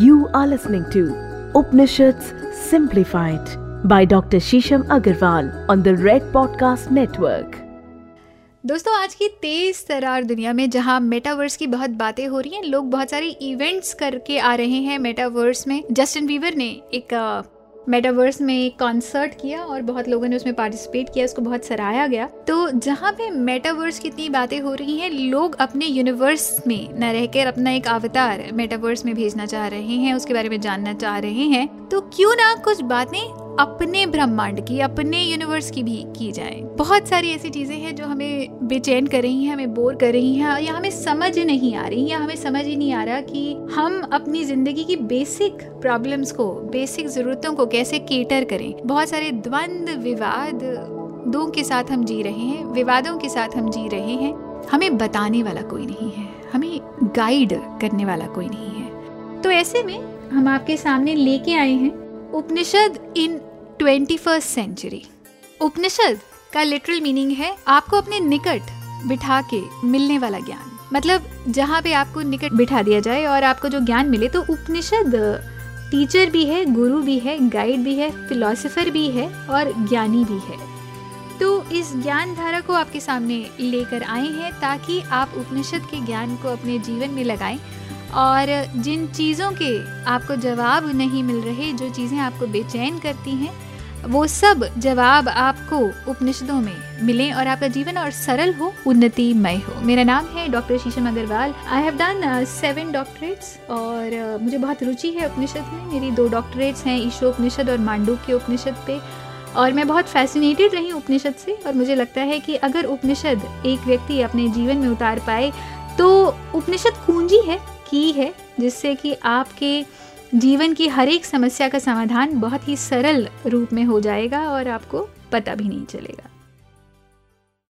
You are listening to Upanishads Simplified by Dr. Shisham Agarwal on the Red Podcast Network. दोस्तों आज की तेज तरार दुनिया में जहाँ मेटावर्स की बहुत बातें हो रही हैं लोग बहुत सारे इवेंट्स करके आ रहे हैं मेटावर्स में जस्टिन बीवर ने एक मेटावर्स में एक कॉन्सर्ट किया और बहुत लोगों ने उसमें पार्टिसिपेट किया, उसको बहुत सराहाया गया। तो जहाँ पे मेटावर्स की इतनी बातें हो रही हैं, लोग अपने यूनिवर्स में न रहकर अपना एक अवतार मेटावर्स में भेजना चाह रहे हैं, उसके बारे में जानना चाह रहे हैं। तो क्यों ना कुछ बातें अपने ब्रह्मांड की, अपने यूनिवर्स की भी की जाए। बहुत सारी ऐसी चीज़ें हैं जो हमें बेचैन कर रही हैं, हमें बोर कर रही हैं, या हमें समझ नहीं आ रही, या हमें समझ ही नहीं आ रहा कि हम अपनी ज़िंदगी की बेसिक प्रॉब्लम्स को बेसिक जरूरतों को कैसे केटर करें। बहुत सारे द्वंद, विवाद, दो के साथ हम जी रहे हैं, विवादों के साथ हम जी रहे हैं। हमें बताने वाला कोई नहीं है, हमें गाइड करने वाला कोई नहीं है। तो ऐसे में हम आपके सामने लेके आए हैं Upanishad in twenty first century Upanishad का लिटरल मीनिंग है आपको अपने निकट बिठा के मिलने वाला ज्ञान। मतलब जहाँ पे आपको निकट बिठा दिया जाए और आपको जो ज्ञान मिले तो उपनिषद टीचर भी है, गुरु भी है गाइड भी है फिलोसफर भी है और ज्ञानी भी है। तो इस ज्ञान धारा को आपके सामने लेकर आए हैं ताकि आप उपनिषद के ज्ञान को अपने जीवन में लगाएँ और जिन चीज़ों के आपको जवाब नहीं मिल रहे, जो चीज़ें आपको बेचैन करती हैं वो सब जवाब आपको उपनिषदों में मिले और आपका जीवन और सरल हो उन्नतिमय हो। मेरा नाम है doctor Shisham Agarwal. I have done seven doctorates और uh, मुझे बहुत रुचि है उपनिषद में। मेरी दो डॉक्टरेट्स हैं ईशो उपनिषद और मांडू के उपनिषद पे। और मैं बहुत फैसिनेटेड रही उपनिषद से और मुझे लगता है कि अगर उपनिषद एक व्यक्ति अपने जीवन में उतार पाए तो उपनिषद कुंजी है की है जिससे कि आपके जीवन की हर एक समस्या का समाधान बहुत ही सरल रूप में हो जाएगा और आपको पता भी नहीं चलेगा।